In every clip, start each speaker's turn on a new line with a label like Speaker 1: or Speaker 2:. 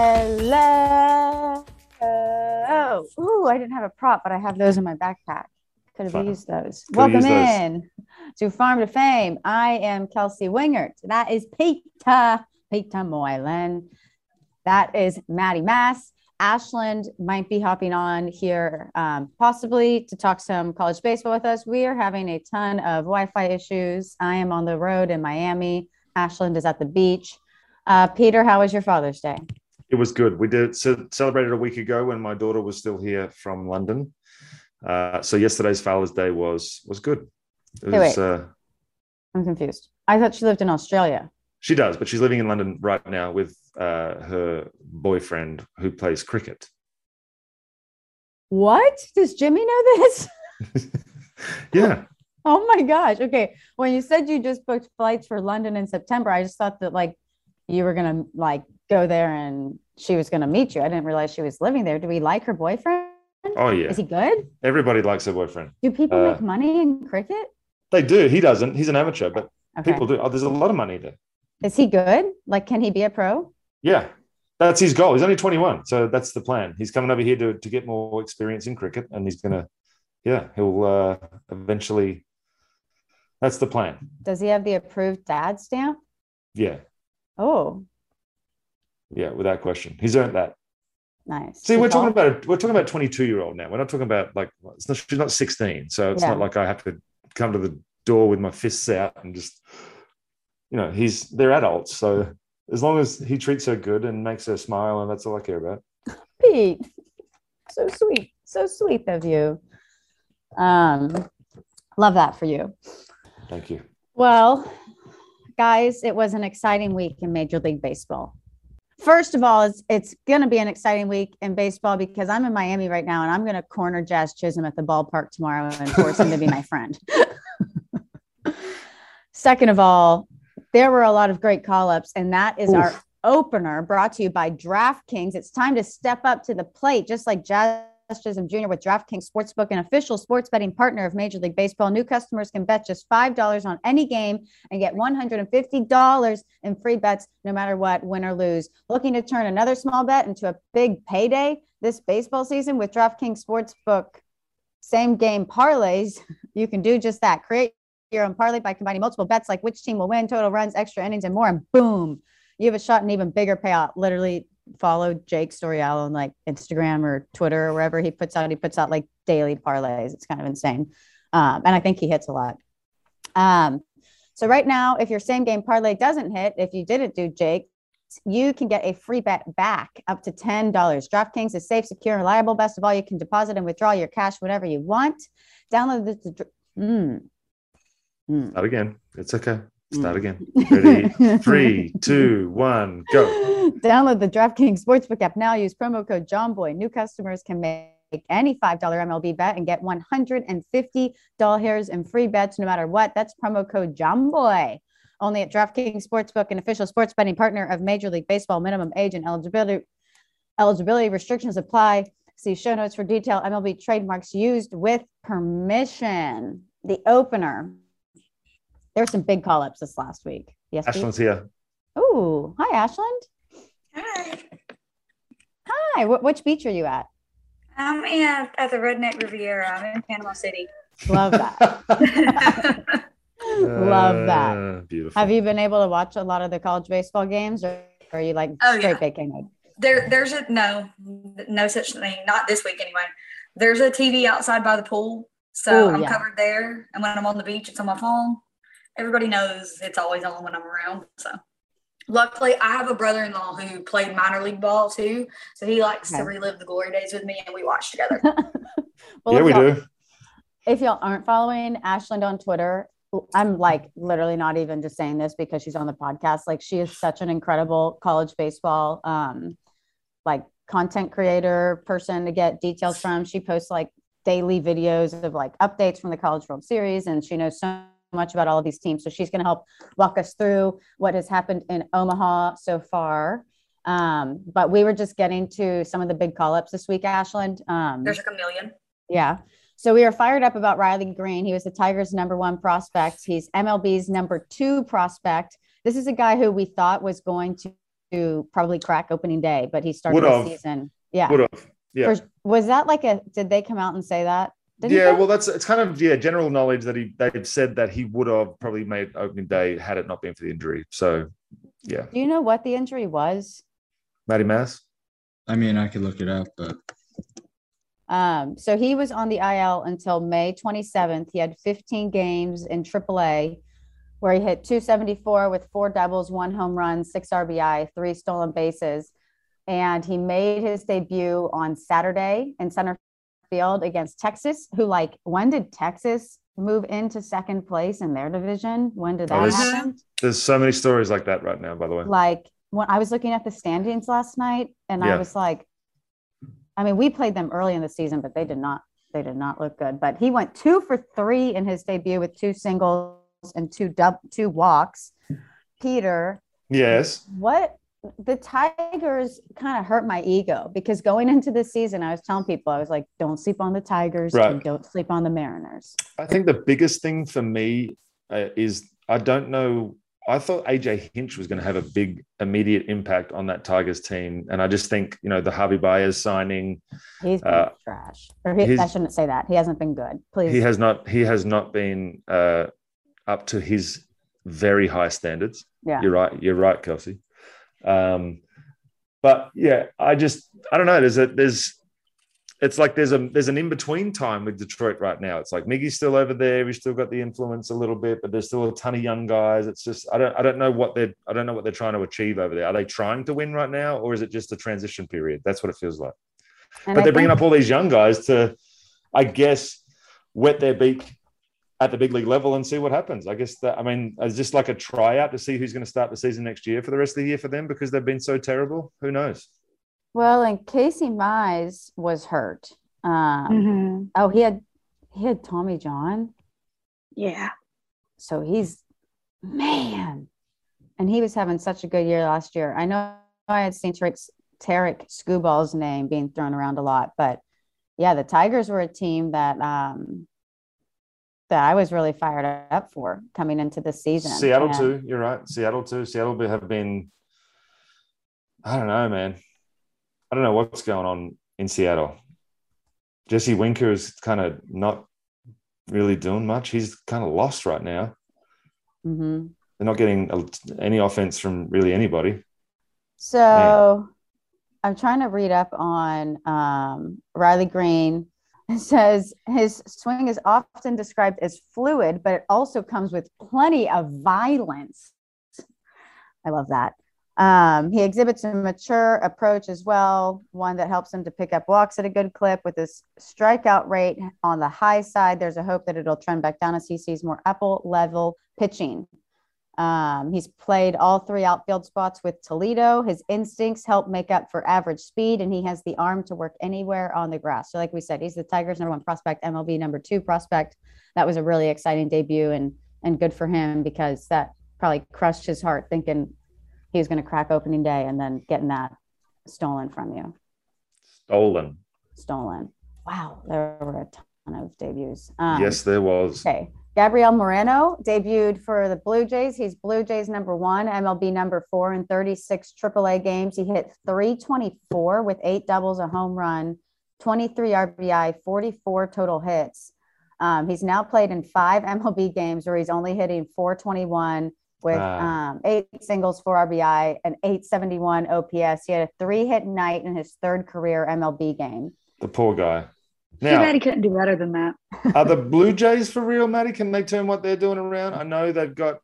Speaker 1: Hello. Oh, ooh, I didn't have a prop, but I have those in my backpack. Could have used those.
Speaker 2: Could've
Speaker 1: Welcome
Speaker 2: used those.
Speaker 1: in to Farm to Fame. I am Kelsey Wingert. That is Peter, Peter Moylan. That is Maddie Mass. Ashland might be hopping on here, um, possibly to talk some college baseball with us. We are having a ton of Wi Fi issues. I am on the road in Miami. Ashland is at the beach. Uh, Peter, how was your Father's Day?
Speaker 2: It was good. We did ce- celebrated a week ago when my daughter was still here from London. Uh, so yesterday's Father's Day was was good. It
Speaker 1: Hey,
Speaker 2: was,
Speaker 1: wait.
Speaker 2: uh,
Speaker 1: I'm confused. I thought she lived in Australia.
Speaker 2: she does, but she's living in London right now with uh, her boyfriend who plays cricket.
Speaker 1: What? Does Jimmy know this?
Speaker 2: yeah,
Speaker 1: Oh my gosh. Okay. When you said you just booked flights for London in September, I just thought that like you were gonna like go there and she was gonna meet you. I didn't realize she was living there. Do we like her boyfriend?
Speaker 2: oh yeah.
Speaker 1: Is he good?
Speaker 2: Everybody likes her boyfriend.
Speaker 1: Do people
Speaker 2: Uh,
Speaker 1: make money in cricket?
Speaker 2: They do. He doesn't. He's an amateur, but
Speaker 1: Okay.
Speaker 2: people do. Oh, there's a lot of money there.
Speaker 1: Is he good? Like, can he be a pro?
Speaker 2: Yeah, that's his goal. He's only 21, so that's the plan. He's coming over here to, to get more experience in cricket, and he's gonna, yeah, he'll uh, eventually. That's the plan.
Speaker 1: Does he have the approved dad stamp?
Speaker 2: Yeah,
Speaker 1: Oh,
Speaker 2: yeah, without question, he's earned that.
Speaker 1: nice.
Speaker 2: See, we're talking about we're talking about 22 year old now. We're not talking about like it's not, she's not 16, so it's
Speaker 1: Yeah.
Speaker 2: not like I have to come to the door with my fists out and just, you know, he's they're adults, so as long as he treats her good and makes her smile, and that's all I care about.
Speaker 1: Pete. So sweet. So sweet of you. Um, love that for you.
Speaker 2: Thank you.
Speaker 1: Well, guys, it was an exciting week in Major League Baseball. First of all, it's it's going to be an exciting week in baseball because I'm in Miami right now and I'm going to corner Jazz Chisholm at the ballpark tomorrow and force him to be my friend. Second of all, there were a lot of great call ups, and that is our opener brought to you by DraftKings. It's time to step up to the plate, just like Jazz Chisholm Jr. with DraftKings Sportsbook, an official sports betting partner of Major League Baseball. New customers can bet just $5 on any game and get $150 in free bets no matter what, win or lose. Looking to turn another small bet into a big payday this baseball season with DraftKings Sportsbook same game parlays? You can do just that. Create your own parlay by combining multiple bets like which team will win, total runs, extra innings, and more. And boom, you have a shot an even bigger payout. Literally follow Jake Storiale on like Instagram or Twitter or wherever he puts out. He puts out like daily parlays. It's kind of insane. Um, and I think he hits a lot. Um, so right now, if your same game parlay doesn't hit, if you didn't do Jake, you can get a free bet back up to $10. DraftKings is safe, secure, and reliable. Best of all, you can deposit and withdraw your cash whenever you want. Download the. Mm. Mm.
Speaker 2: Start again. It's okay. Start
Speaker 1: Mm.
Speaker 2: again. Ready? Three, two, one, go.
Speaker 1: Download the DraftKings Sportsbook app now. Use promo code JOMBOY. New customers can make any $5 MLB bet and get $150 in free bets no matter what. That's promo code JOMBOY. Only at DraftKings Sportsbook, an official sports betting partner of Major League Baseball. Minimum age and eligibility eligibility restrictions apply. See show notes for detail. MLB trademarks used with permission. The opener. There were some big call ups this last week. Yes. Pete?
Speaker 2: Ashland's here.
Speaker 1: Oh, hi, Ashland.
Speaker 3: Hi.
Speaker 1: Hi. Wh- which beach are you at?
Speaker 3: I'm in at the Redneck Riviera. I'm in Panama City.
Speaker 1: Love that. Love that.
Speaker 2: Uh, Beautiful.
Speaker 1: Have you been able to watch a lot of the college baseball games, or are you like
Speaker 3: Oh,
Speaker 1: straight
Speaker 3: yeah.
Speaker 1: baking
Speaker 3: there, there's a no, no such thing. Not this week anyway. There's a TV outside by the pool, so
Speaker 1: Ooh,
Speaker 3: I'm
Speaker 1: yeah.
Speaker 3: covered there. And when I'm on the beach, it's on my phone. Everybody knows it's always on when I'm around. So, luckily, I have a brother-in-law who played minor league ball too, so he likes to relive the glory days with me, and we watch together.
Speaker 1: Well,
Speaker 2: yeah, we
Speaker 1: y'all-
Speaker 2: do.
Speaker 1: if y'all aren't following Ashland on Twitter, I'm like literally not even just saying this because she's on the podcast. Like she is such an incredible college baseball um like content creator person to get details from. She posts like daily videos of like updates from the College World Series and she knows so much about all of these teams. So she's going to help walk us through what has happened in Omaha so far. Um, but we were just getting to some of the big call ups this week, Ashland. Um,
Speaker 3: There's like a million.
Speaker 1: yeah. So we are fired up about Riley Greene. He was the Tigers' number one prospect. He's MLB's number two prospect. This is a guy who we thought was going to, to probably crack opening day, but he started
Speaker 2: Would've.
Speaker 1: the season. Yeah.
Speaker 2: Would have. Yeah.
Speaker 1: For- was that like a? Did they come out and say that? Did he
Speaker 2: yeah, well, that's it's kind of yeah general knowledge that he they've said that he would have probably made opening day had it not been for the injury. So, yeah,
Speaker 1: Do you know what the injury was?
Speaker 2: Matty Mass.
Speaker 4: I mean, I could look it up, but
Speaker 1: Um, so he was on the IL until May 27th. He had 15 games in AAA where he hit 274 with four doubles, one home run, six RBI, three stolen bases. And he made his debut on Saturday in center field against Texas, who, like, when did Texas move into second place in their division? When did
Speaker 2: Oh,
Speaker 1: that happen?
Speaker 2: There's so many stories like that right now. By the way,
Speaker 1: like when I was looking at the standings last night and I was like, I mean, we played them early in the season, but they did not, they did not look good. But he went two for three in his debut with two singles and two dub, two walks. Peter,
Speaker 2: yes,
Speaker 1: what the Tigers kind of hurt my ego because going into the season, I was telling people, I was like, don't sleep on the Tigers
Speaker 2: Right.
Speaker 1: and don't sleep on the Mariners.
Speaker 2: I think the biggest thing for me uh, is I don't know. I thought AJ Hinch was going to have a big immediate impact on that Tigers team, and I just think you know the Javy Baez signing.
Speaker 1: He's been
Speaker 2: Uh,
Speaker 1: trash. Or he, I shouldn't say that. He hasn't been good. Please.
Speaker 2: He has not. He has not been uh, up to his very high standards.
Speaker 1: yeah.
Speaker 2: You're right. You're right, Kelsey. Um, but yeah, I just I don't know. There's a there's it's like there's a there's an in between time with Detroit right now. It's like Miggy's still over there. He's still got the influence a little bit, but there's still a ton of young guys. It's just I don't I don't know what they're I don't know what they're trying to achieve over there. Are they trying to win right now, or is it just a transition period? That's what it feels like.
Speaker 1: And
Speaker 2: but
Speaker 1: I
Speaker 2: they're bringing
Speaker 1: think-
Speaker 2: up all these young guys to, I guess, wet their beak at the big league level and see what happens. I guess that I mean, it's just like a tryout to see who's going to start the season next year for the rest of the year for them because they've been so terrible. Who knows?
Speaker 1: Well, and Casey Mize was hurt. Um,
Speaker 5: Mhm.
Speaker 1: Oh, he had he had Tommy John,
Speaker 5: Yeah.
Speaker 1: so he's man, and he was having such a good year last year. I know I had seen Tarik, Tarik Skubal's name being thrown around a lot, but yeah, the Tigers were a team that um that I was really fired up for coming into this season.
Speaker 2: Seattle
Speaker 1: And-
Speaker 2: too. You're right. Seattle too. Seattle have been. I don't know, man. I don't know what's going on in Seattle. Jesse Winker is kind of not really doing much. He's kind of lost right now.
Speaker 1: Mhm.
Speaker 2: They're not getting any offense from really anybody.
Speaker 1: So I'm trying to read up on um, Riley Greene. Says his swing is often described as fluid, but it also comes with plenty of violence. I love that. Um, he exhibits a mature approach as well, one that helps him to pick up walks at a good clip with his strikeout rate on the high side. There's a hope that it'll trend back down as he sees more upper level pitching. Um, he's played all three outfield spots with Toledo. His instincts help make up for average speed, and he has the arm to work anywhere on the grass. So, like we said, he's the Tigers' number one prospect, MLB number two prospect. That was a really exciting debut, and and good for him because that probably crushed his heart thinking he was going to crack opening day and then getting that stolen from you.
Speaker 2: Stolen.
Speaker 1: Stolen. Wow, there were a ton of debuts. Um,
Speaker 2: yes, there was.
Speaker 1: Okay. Gabriel Moreno debuted for the Blue Jays. He's Blue Jays number one, MLB number four in 36 AAA games. He hit 324 with eight doubles, a home run, 23 RBI, 44 total hits. Um, he's now played in five MLB games where he's only hitting 421 with
Speaker 2: Wow.
Speaker 1: um, eight singles, four RBI, and 871 OPS. He had a three hit night in his third career MLB game.
Speaker 2: The poor guy.
Speaker 5: Too bad
Speaker 2: Now,
Speaker 5: he couldn't do better than that.
Speaker 2: are the Blue Jays for real, Matty? Can they turn what they're doing around? I know they've got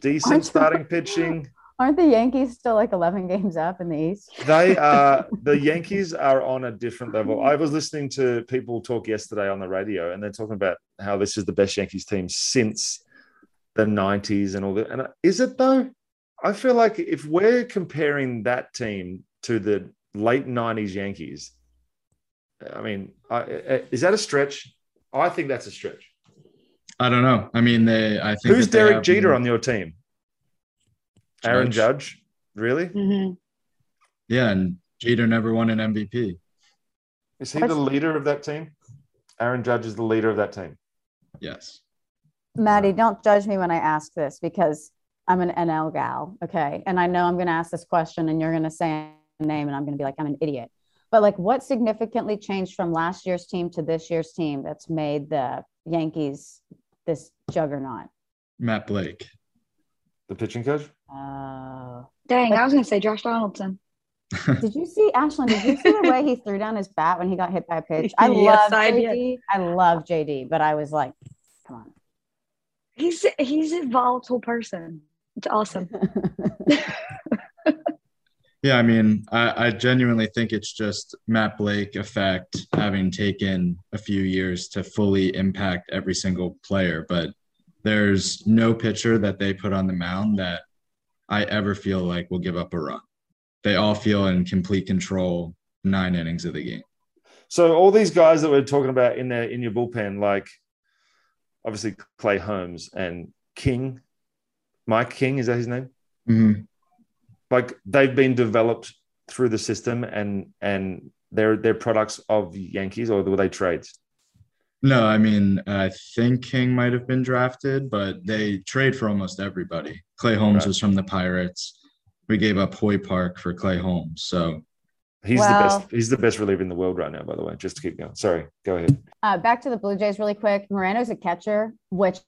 Speaker 2: decent
Speaker 1: Aren't
Speaker 2: starting pitching.
Speaker 1: Aren't the Yankees still like 11 games up in the East?
Speaker 2: They are the Yankees are on a different level. I was listening to people talk yesterday on the radio, and they're talking about how this is the best Yankees team since the 90s and all that. And uh, is it though? I feel like if we're comparing that team to the late 90s Yankees, I mean, I, is that a stretch? I think that's a stretch.
Speaker 4: I don't know. I mean, they. I think
Speaker 2: Who's Derek Jeter
Speaker 4: more-
Speaker 2: on your team? Aaron Judge, really?
Speaker 5: hmm
Speaker 4: Yeah, and Jeter never won an MVP.
Speaker 2: Is he the leader of that team? Aaron Judge is the leader of that team.
Speaker 4: Yes.
Speaker 1: Maddie, don't judge me when I ask this because I'm an NL gal. Okay. And I know I'm going to ask this question and you're going to say a name and I'm going to be like, I'm an idiot. But like, what significantly changed from last year's team to this year's team that's made the Yankees this juggernaut?
Speaker 4: Matt Blake.
Speaker 2: The pitching coach.
Speaker 1: Uh,
Speaker 5: Dang, I was gonna say Josh Donaldson.
Speaker 1: did you see Ashlyn? Did you see the way he threw down his bat when he got hit by a pitch? I
Speaker 5: Yes,
Speaker 1: love
Speaker 5: I did.
Speaker 1: JD. I love JD, but I was like, come on.
Speaker 5: He's he's a volatile person. It's awesome.
Speaker 4: Yeah, I mean, I, I genuinely think it's just Matt Blake effect having taken a few years to fully impact every single player. But there's no pitcher that they put on the mound that I ever feel like will give up a run. They all feel in complete control nine innings of the game.
Speaker 2: So all these guys that we're talking about in there in your bullpen, like obviously Clay Holmes and King, Mike King, is that his name?
Speaker 4: Mhm.
Speaker 2: Like they've been developed through the system and and they're they're products of Yankees or were they trades?
Speaker 4: No, I mean, I think King might have been drafted, but they trade for almost everybody. Clay Holmes
Speaker 2: Right.
Speaker 4: was from the Pirates. We gave up Hoy Park for Clay Holmes. So
Speaker 2: He's
Speaker 1: Well-
Speaker 2: the best. He's the best reliever in the world right now. By the way, just to keep going. Sorry, go ahead.
Speaker 1: Uh, back to the Blue Jays really quick. Moreno's a catcher, which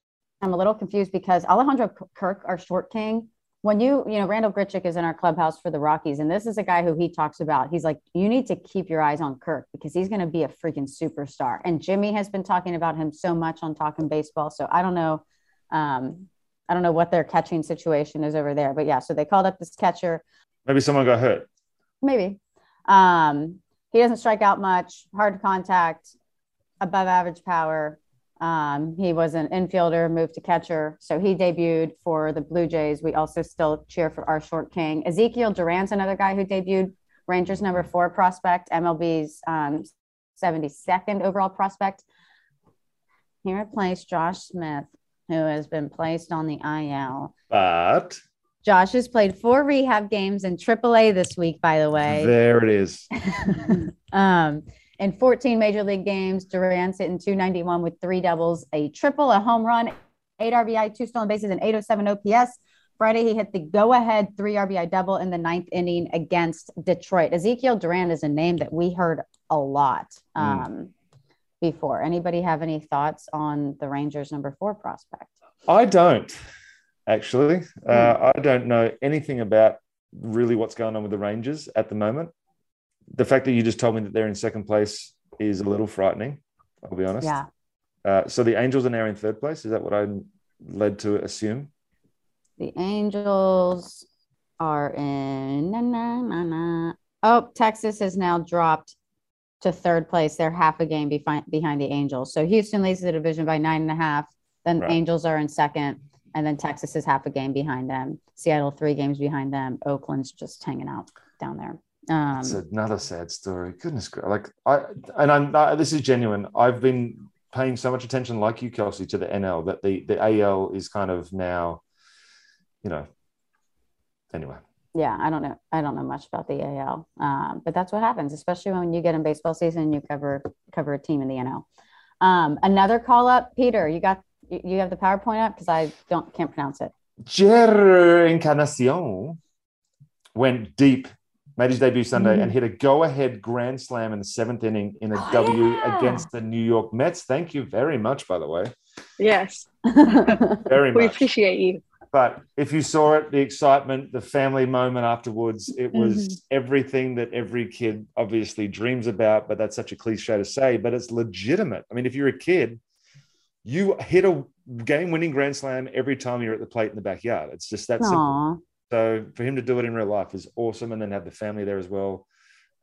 Speaker 1: I'm a little confused because Alejandro Kirk, our short king, when you, you know, Randal Grichuk is in our clubhouse for the Rockies, and this is a guy who he talks about. He's like, you need to keep your eyes on Kirk because he's going to be a freaking superstar. And Jimmy has been talking about him so much on Talking Baseball. So I don't know. Um, I don't know what their catching situation is over there, but yeah. So they called up this catcher.
Speaker 2: Maybe someone got hurt.
Speaker 1: Maybe. Um, he doesn't strike out much, hard contact, above average power. Um, he was an infielder, moved to catcher. So he debuted for the Blue Jays. We also still cheer for our short king. Ezekiel Duran's another guy who debuted, Rangers number four prospect, MLB's um, 72nd overall prospect. He replaced Josh Smith, who has been placed on the IL.
Speaker 2: But
Speaker 1: Josh has played four rehab games in AAA this week, by the way.
Speaker 2: there it is.
Speaker 1: um, in 14 major league games, Duran's hitting 291 with three doubles, a triple, a home run, eight RBI, two stolen bases, and 807 OPS. Friday, he hit the go ahead three RBI double in the ninth inning against Detroit. Ezekiel Duran is a name that we heard a lot um, before. Anybody have any thoughts on the Rangers number four prospect?
Speaker 2: I don't actually. Uh, I don't know anything about really what's going on with the Rangers at the moment. The fact that you just told me that they're in second place is a little frightening. I'll be honest.
Speaker 1: Yeah.
Speaker 2: Uh, so the Angels are now in third place. Is that what I'm led to assume?
Speaker 1: The Angels are in. Na, na, na, na. Oh, Texas has now dropped to third place. They're half a game behind behind the Angels. So Houston leads the division by nine and a half. Then
Speaker 2: Right.
Speaker 1: Angels are in second, and then Texas is half a game behind them. Seattle three games behind them. Oakland's just hanging out down there. Um,
Speaker 2: It's another sad story. Goodness, like I and I'm this is genuine. I've been paying so much attention, like you, Kelsey, to the NL that the the AL is kind of now, you know. Anyway,
Speaker 1: yeah, I don't know. I don't know much about the AL, um, but that's what happens, especially when you get in baseball season and you cover cover a team in the NL. Um, another call up, Peter. You got you have the PowerPoint up because I don't can't pronounce it.
Speaker 2: Jer Encarnacion went deep, made his debut Sunday, and hit a go-ahead grand slam in the seventh inning in a
Speaker 1: Oh,
Speaker 2: W
Speaker 1: yeah.
Speaker 2: against the New York Mets. Thank you very much, by the way,
Speaker 5: Yes,
Speaker 2: very much.
Speaker 5: we appreciate you.
Speaker 2: But if you saw it, the excitement, the family moment afterwards, it was
Speaker 1: Mm-hmm.
Speaker 2: everything that every kid obviously dreams about. But that's such a cliche to say, but it's legitimate. I mean, if you're a kid, you hit a game winning grand slam every time you're at the plate in the backyard. It's just that simple.
Speaker 1: Aw.
Speaker 2: So for him to do it in real life is awesome, and then have the family there as well.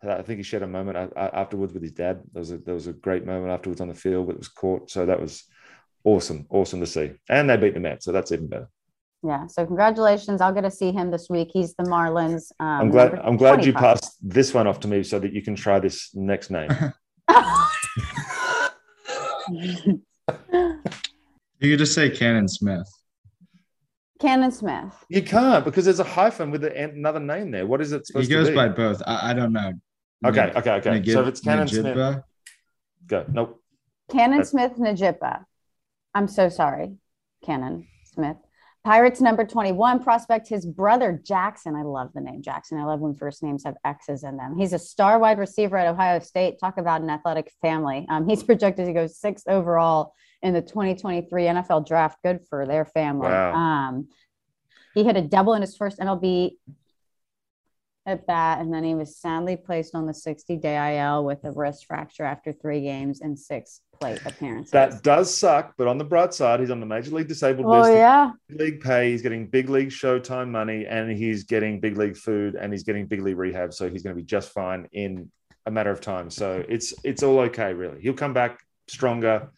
Speaker 2: I think he shared a moment a- a- afterwards with his dad. There was a there was a great moment afterwards on the field, but it was caught. So that was awesome, awesome to see. And they beat the Mets, so that's even better.
Speaker 1: Yeah. So congratulations. I'll get to see him this week. He's the Marlins. Um,
Speaker 2: I'm glad I'm glad you
Speaker 1: 25.
Speaker 2: passed this one off to me so that you can try this next name.
Speaker 4: You could just say Canaan Smith.
Speaker 1: Canaan Smith.
Speaker 2: you can't because there's a hyphen with the, another name there. What is it
Speaker 4: He
Speaker 2: supposed
Speaker 4: goes
Speaker 2: to be?
Speaker 4: He goes by both. I, I don't know.
Speaker 2: okay, okay, okay.
Speaker 4: Nagib-
Speaker 2: so if it's Canaan Smith,
Speaker 4: Najibba?
Speaker 2: go. Nope.
Speaker 1: Canaan
Speaker 2: That's-
Speaker 1: Smith Najippa. I'm so sorry. Canaan Smith. Pirates number 21 prospect, his brother Jaxon. I love the name Jaxon. I love when first names have X's in them. He's a star wide receiver at Ohio State. Talk about an athletic family. Um, he's projected to go sixth overall in the 2023 NFL draft. Good for their family.
Speaker 2: Wow.
Speaker 1: Um, he hit a double in his first MLB at bat, and then he was sadly placed on the 60 day IL with a wrist fracture after three games and six plate appearances.
Speaker 2: That does suck, but on the bright side, he's on the major league disabled list.
Speaker 1: oh,
Speaker 2: list.
Speaker 1: yeah.
Speaker 2: League pay, he's getting big league showtime money, and he's getting big league food, and he's getting big league rehab. So he's going to be just fine in a matter of time. So it's it's all okay, really. He'll come back stronger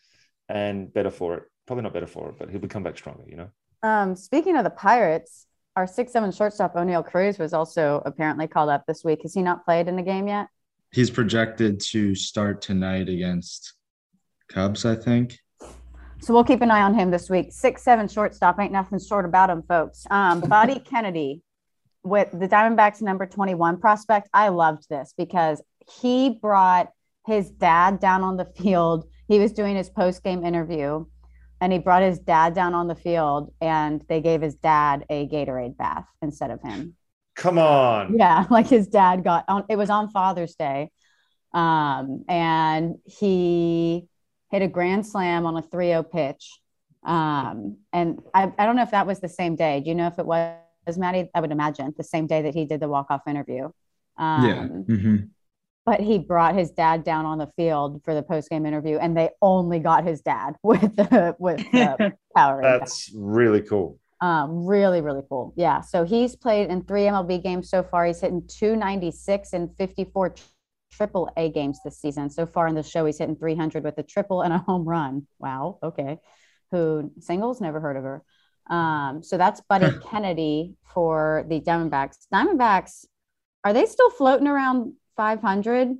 Speaker 2: and better for it. Probably not better for it, but he'll come back stronger. You know.
Speaker 1: Um, speaking of the Pirates, our six seven shortstop Oneil Cruz was also apparently called up this week. Has he not played in the game yet?
Speaker 4: He's projected to start tonight against Cubs, I think.
Speaker 1: So we'll keep an eye on him this week. Six seven shortstop ain't nothing short about him, folks. Um, Buddy Kennedy with the Diamondbacks number twenty one prospect. I loved this because he brought his dad down on the field. He was doing his post game interview, and he brought his dad down on the field, and they gave his dad a Gatorade bath instead of him.
Speaker 2: Come on.
Speaker 1: Yeah, like his dad got on. It was on Father's Day, um, and he hit a grand slam on a 3-0 pitch. Um, and I, I don't know if that was the same day. Do you know if it was, Maddie? I would imagine the same day that he did the walk-off interview. Um,
Speaker 4: yeah. hmm
Speaker 1: But he brought his dad down on the field for the post-game interview, and they only got his dad with the with the bath.
Speaker 2: That's really cool.
Speaker 1: Um, really, really cool. Yeah. So he's played in three MLB games so far. He's hitting 296 and 54 triple A games this season. So far in the show, he's hitting 300 with a triple and a home run. Wow. Okay. Who singles? Never heard of her. Um, so that's Buddy Kennedy for the Diamondbacks. Diamondbacks, are they still floating around 500?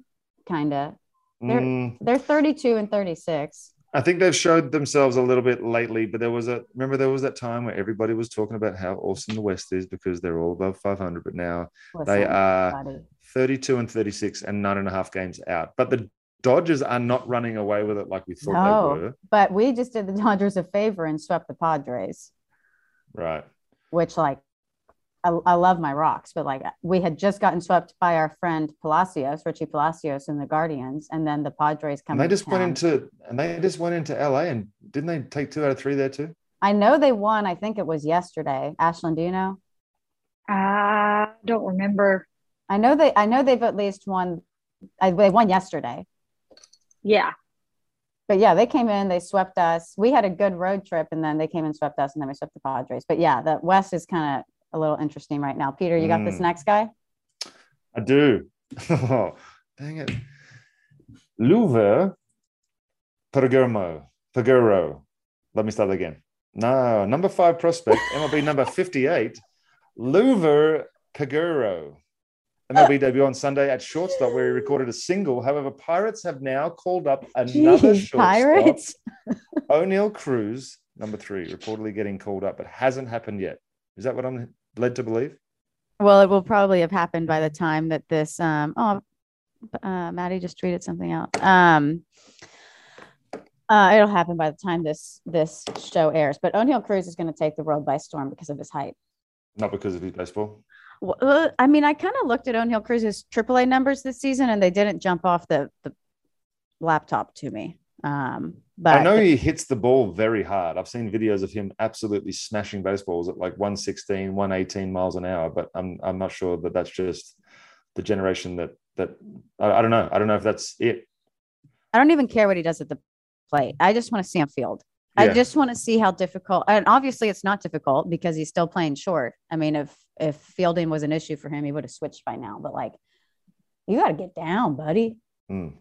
Speaker 1: Kind of. They're-
Speaker 2: Mm,
Speaker 1: They're 32 and 36.
Speaker 2: I think they've showed themselves a little bit lately, but there was a remember there was that time where everybody was talking about how awesome the West is because they're all above 500, but now they are
Speaker 1: Buddy.
Speaker 2: 32 and 36 and nine and a half games out. But the Dodgers are not running away with it like we thought
Speaker 1: No.
Speaker 2: they were.
Speaker 1: But we just did the Dodgers a favor and swept the Padres.
Speaker 2: Right.
Speaker 1: which like I, I love my rocks, but like we had just gotten swept by our friend Palacios, Richie Palacios and the Guardians, and then the Padres come.
Speaker 2: And they
Speaker 1: to
Speaker 2: just went into and they just went into LA and didn't they take two out of three there too?
Speaker 1: I know they won. I think it was yesterday. Ashlyn, do you know?
Speaker 5: Uh, I don't remember.
Speaker 1: I know they. I know they've at least won. I, they won yesterday,
Speaker 5: Yeah.
Speaker 1: but yeah, they came in. They swept us. We had a good road trip, and then they came and swept us, and then we swept the Padres. But yeah, the West is kind of a little interesting right now. Peter, you got this
Speaker 2: Mm.
Speaker 1: next guy.
Speaker 2: I do. Dang it. Luver Pergermo. Pergero. Let me start again. No, number five prospect, MLB number 58, Liover Peguero. MLB debut on Sunday at shortstop, where he recorded a single. However, Pirates have now called up another
Speaker 1: Jeez,
Speaker 2: shortstop,
Speaker 1: Pirates.
Speaker 2: Oneil Cruz, number three, reportedly getting called up, but hasn't happened yet. Is that what I'm led to believe?
Speaker 1: Well, it will probably have happened by the time that this. Um, oh, uh, Maddie just tweeted something out. Um, uh, it'll happen by the time this this show airs. But Oneil Cruz is going to take the world by storm because of his height.
Speaker 2: Not because of his baseball.
Speaker 1: Well, I mean, I kind of looked at Oneil Cruz's AAA numbers this season, and they didn't jump off the the laptop to me. Um, but
Speaker 2: I know he hits the ball very hard. I've seen videos of him absolutely smashing baseballs at like 116, 118 miles an hour, but I'm I'm not sure that that's just the generation that that I, I don't know. I don't know if that's it.
Speaker 1: I don't even care what he does at the plate. I just want to see him field. I just want to see how difficult, and obviously it's not difficult because he's still playing short. I mean, if if fielding was an issue for him, he would have switched by now. But like, you got to get down, buddy.
Speaker 2: Mm.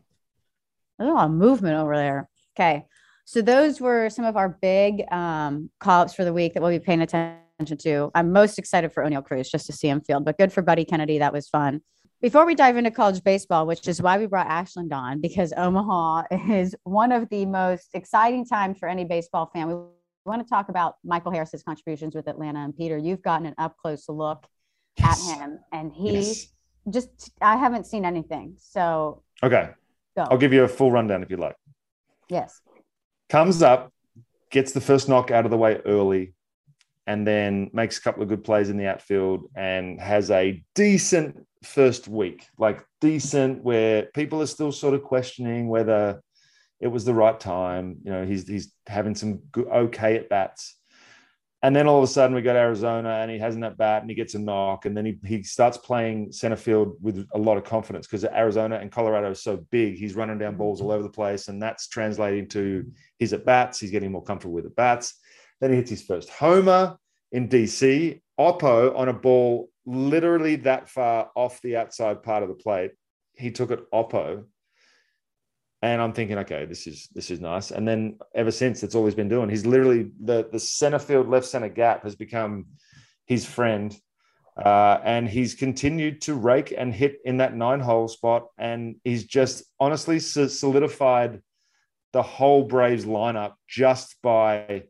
Speaker 1: There's a lot of movement over there. Okay. So those were some of our big um, call-ups for the week that we'll be paying attention to. I'm most excited for Oneil Cruz just to see him field, but good for Buddy Kennedy. That was fun. Before we dive into college baseball, which is why we brought Ashland on, because Omaha is one of the most exciting times for any baseball fan. We want to talk about Michael Harris's contributions with Atlanta and Peter. You've gotten an up close look at him, and he
Speaker 2: Yes.
Speaker 1: just, I haven't seen anything. So
Speaker 2: Okay.
Speaker 1: go.
Speaker 2: I'll give you a full rundown if you like.
Speaker 1: Yes.
Speaker 2: Comes up, gets the first knock out of the way early, and then makes a couple of good plays in the outfield and has a decent first week, like decent, where people are still sort of questioning whether it was the right time. You know, he's he's having some good, okay at bats. And then all of a sudden we go to Arizona and he has an at bat and he gets a knock. And then he, he starts playing center field with a lot of confidence because Arizona and Colorado is so big. He's running down balls all over the place. And that's translating to his at bats. He's getting more comfortable with at bats. Then he hits his first homer in DC. Oppo on a ball literally that far off the outside part of the plate. He took it Oppo. And I'm thinking, okay, this is this is nice. And then ever since, that's all he's been doing. He's literally the the center field left center gap has become his friend, uh, and he's continued to rake and hit in that nine hole spot. And he's just honestly solidified the whole Braves lineup just by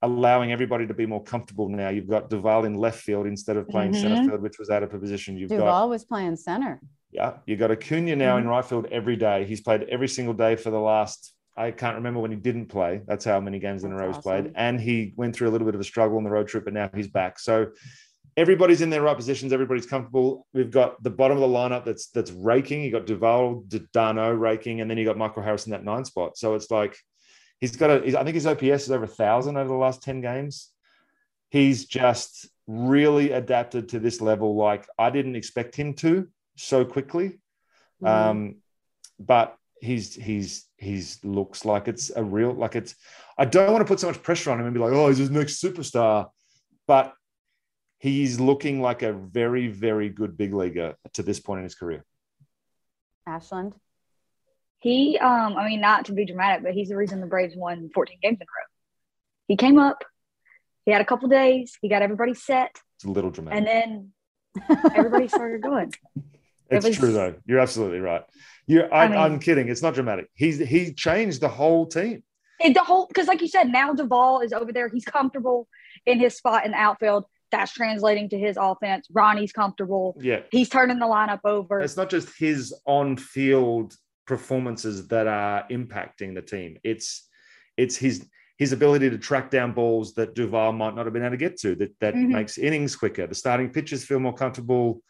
Speaker 2: allowing everybody to be more comfortable now. You've got Duvall in left field instead of playing center
Speaker 5: Mhm.
Speaker 2: field, which was out of position. You've got
Speaker 1: Duvall was playing center.
Speaker 2: Yeah, you got Acuna now in mm-hmm. right field every day. He's played every single day for the last. I can't remember when he didn't play. That's how many games in a
Speaker 1: That's
Speaker 2: row he's
Speaker 1: awesome.
Speaker 2: played. And he went through a little bit of a struggle on the road trip, but now he's back. So everybody's in their right positions. Everybody's comfortable. We've got the bottom of the lineup that's that's raking. You got Duvall, d'Arnaud raking, and then you got Michael Harris in that nine spot. So it's like he's got a. he's- I think his OPS is over a thousand over the last ten games. He's just really adapted to this level. Like I didn't expect him to so quickly.
Speaker 1: Mm-hmm.
Speaker 2: Um, but he's he's he's looks like it's a real like it's. I don't want to put so much pressure on him and be like, oh, he's his next superstar, but he's looking like a very very good big leaguer to this point in his career.
Speaker 1: Ashland.
Speaker 5: He, um, I mean, not to be dramatic, but he's the reason the Braves won 14 games in a row. He came up, he had a couple days, he got everybody set,
Speaker 2: It's a little dramatic.
Speaker 5: and then everybody started going.
Speaker 2: It's
Speaker 5: was-
Speaker 2: true though. You're absolutely right. You're. I,
Speaker 5: I mean-
Speaker 2: I'm kidding. It's not dramatic. He's he changed the whole team.
Speaker 5: The whole, because like you said, now Duvall is over there. He's comfortable in his spot in the outfield. That's translating to his offense. Ronnie's comfortable.
Speaker 2: Yeah.
Speaker 5: He's turning the lineup over.
Speaker 2: It's not just his on-field performances that are impacting the team. It's it's his his ability to track down balls that Duvall might not have been able to get to. That that
Speaker 5: Mhm.
Speaker 2: makes innings quicker. The starting pitchers feel more comfortable.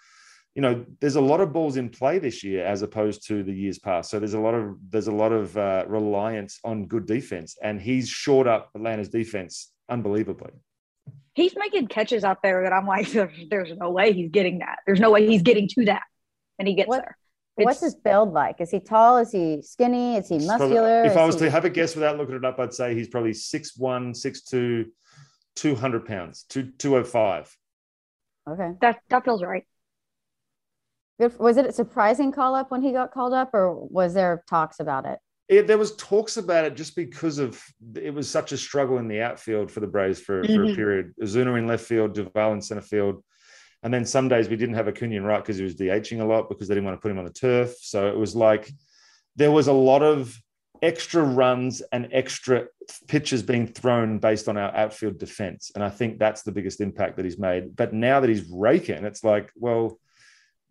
Speaker 2: You know, there's a lot of balls in play this year as opposed to the years past. So there's a lot of there's a lot of uh, reliance on good defense, and he's shored up Atlanta's defense unbelievably.
Speaker 5: He's making catches out there that I'm like, there's, there's no way he's getting that. There's no way he's getting to that. And he gets
Speaker 1: What-
Speaker 5: there.
Speaker 1: What's his build like? Is he tall? Is he skinny? Is he
Speaker 2: It's probably-
Speaker 1: muscular?
Speaker 2: if I
Speaker 1: Is
Speaker 2: was to have a guess without looking it up, I'd say he's probably 6'1, 6'2, 200 pounds, two, 205.
Speaker 1: okay.
Speaker 5: That, that feels right.
Speaker 1: Was it a surprising call up when he got called up, or was there talks about it?
Speaker 2: It, there was talks about it just because of it was such a struggle in the outfield for the Braves for, for a
Speaker 5: Mhm.
Speaker 2: period. Ozuna in left field, Duvall in center field. And then some days we didn't have Acuna in right because he was DHing a lot because they didn't want to put him on the turf. So it was like there was a lot of extra runs and extra pitches being thrown based on our outfield defense. And I think that's the biggest impact that he's made. But now that he's raking, it's like, well,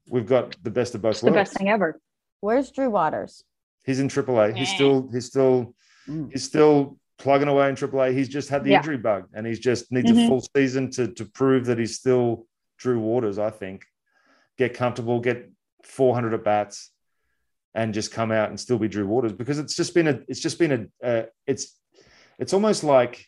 Speaker 2: we've got the best of both
Speaker 5: It's the best thing ever.
Speaker 1: Where's Drew Waters?
Speaker 2: He's in AAA. He's still he's still
Speaker 1: Mm.
Speaker 2: he's still plugging away in AAA. He's just had the
Speaker 5: Yeah.
Speaker 2: injury bug, and he's just needs a
Speaker 5: Mhm.
Speaker 2: full season to to prove that he's still Drew Waters. I think get comfortable, get 400 at bats, and just come out and still be Drew Waters because it's just been a it's just been a uh, it's it's almost like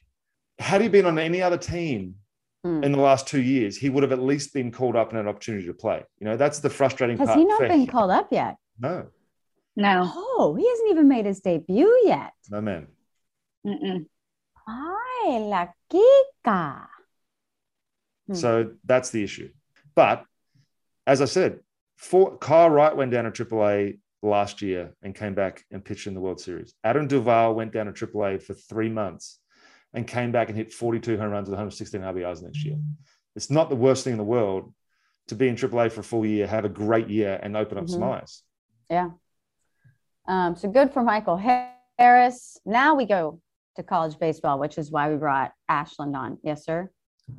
Speaker 2: had he been on any other team
Speaker 1: Hmm.
Speaker 2: in the last two years, he would have at least been called up and an opportunity to play. You know, that's the frustrating
Speaker 1: Has
Speaker 2: part.
Speaker 1: Has he not been
Speaker 2: him.
Speaker 1: called up yet?
Speaker 2: No,
Speaker 5: No.
Speaker 1: Oh, he hasn't even made his debut yet.
Speaker 2: no man.
Speaker 5: Mm-mm.
Speaker 1: Ay, la Kika.
Speaker 2: So that's the issue. But as I said, for, Kyle Wright went down to AAA last year and came back and pitched in the World Series. Adam Duvall went down to AAA for three months and came back and hit 42 home runs with 116 RBIs next year. It's not the worst thing in the world to be in AAA for a full year, have a great year, and open up some
Speaker 1: Mhm.
Speaker 2: eyes.
Speaker 1: Yeah. Um, so good for Michael Harris. Now we go to college baseball, which is why we brought Ashland on. Yes, sir.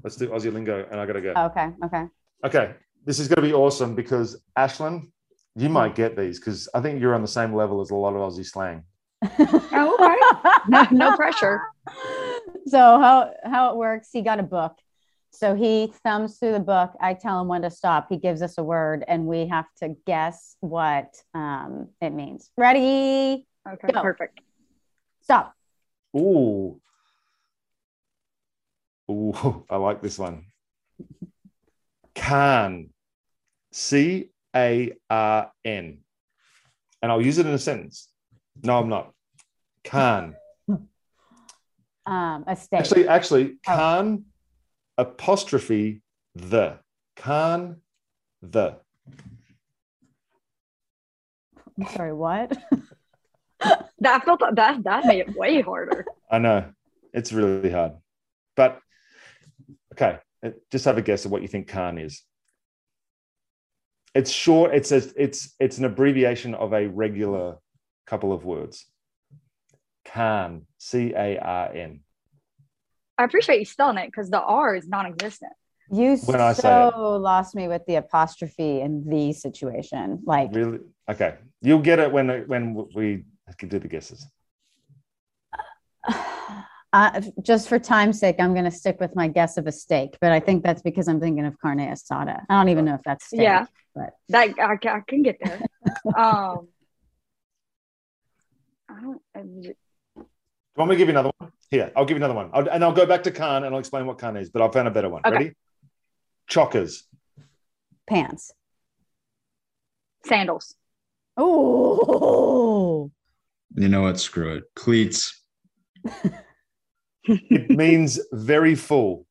Speaker 2: Let's do Aussie lingo, and I got to go.
Speaker 1: Okay. Okay.
Speaker 2: Okay, this is going to be awesome because Ashland, you might get these because I think you're on the same level as a lot of Aussie slang.
Speaker 5: Oh, No, no pressure.
Speaker 1: So how how it works? He got a book. So he thumbs through the book. I tell him when to stop. He gives us a word, and we have to guess what um, it means. Ready?
Speaker 5: Okay,
Speaker 1: Go.
Speaker 5: perfect.
Speaker 1: Stop.
Speaker 2: Ooh. Ooh, I like this one. Can. C A R N. And I'll use it in a sentence. No, I'm not. Can.
Speaker 1: Um, a state.
Speaker 2: Actually, actually,
Speaker 1: Oh.
Speaker 2: can apostrophe the. Can the.
Speaker 1: I'm sorry. What?
Speaker 5: That I felt that, that that made it way harder.
Speaker 2: I know it's really hard, but okay. uh, Just have a guess of what you think Carn is. It's short. It's a, it's it's an abbreviation of a regular couple of words. Carn, C A R N.
Speaker 5: I appreciate you spelling it because the R is non-existent.
Speaker 1: You
Speaker 2: When I
Speaker 1: so lost me with the apostrophe in the situation. Like,
Speaker 2: Really? Okay, you'll get it when when we can do the guesses.
Speaker 1: uh, just for time's sake, I'm going to stick with my guess of a steak, but I think that's because I'm thinking of carne asada. I don't even know if that's steak.
Speaker 5: Yeah.
Speaker 1: but
Speaker 5: That I, I can get there. um, I don't. I-
Speaker 2: Do you want me to give you another one? Here, I'll give you another one, I'll, and I'll go back to Carn and I'll explain what Carn is. But I found a better one.
Speaker 5: Okay.
Speaker 2: Ready? Chockers.
Speaker 1: pants.
Speaker 5: Sandals.
Speaker 1: Oh,
Speaker 4: You know what? Screw it. Cleats.
Speaker 2: It means very full,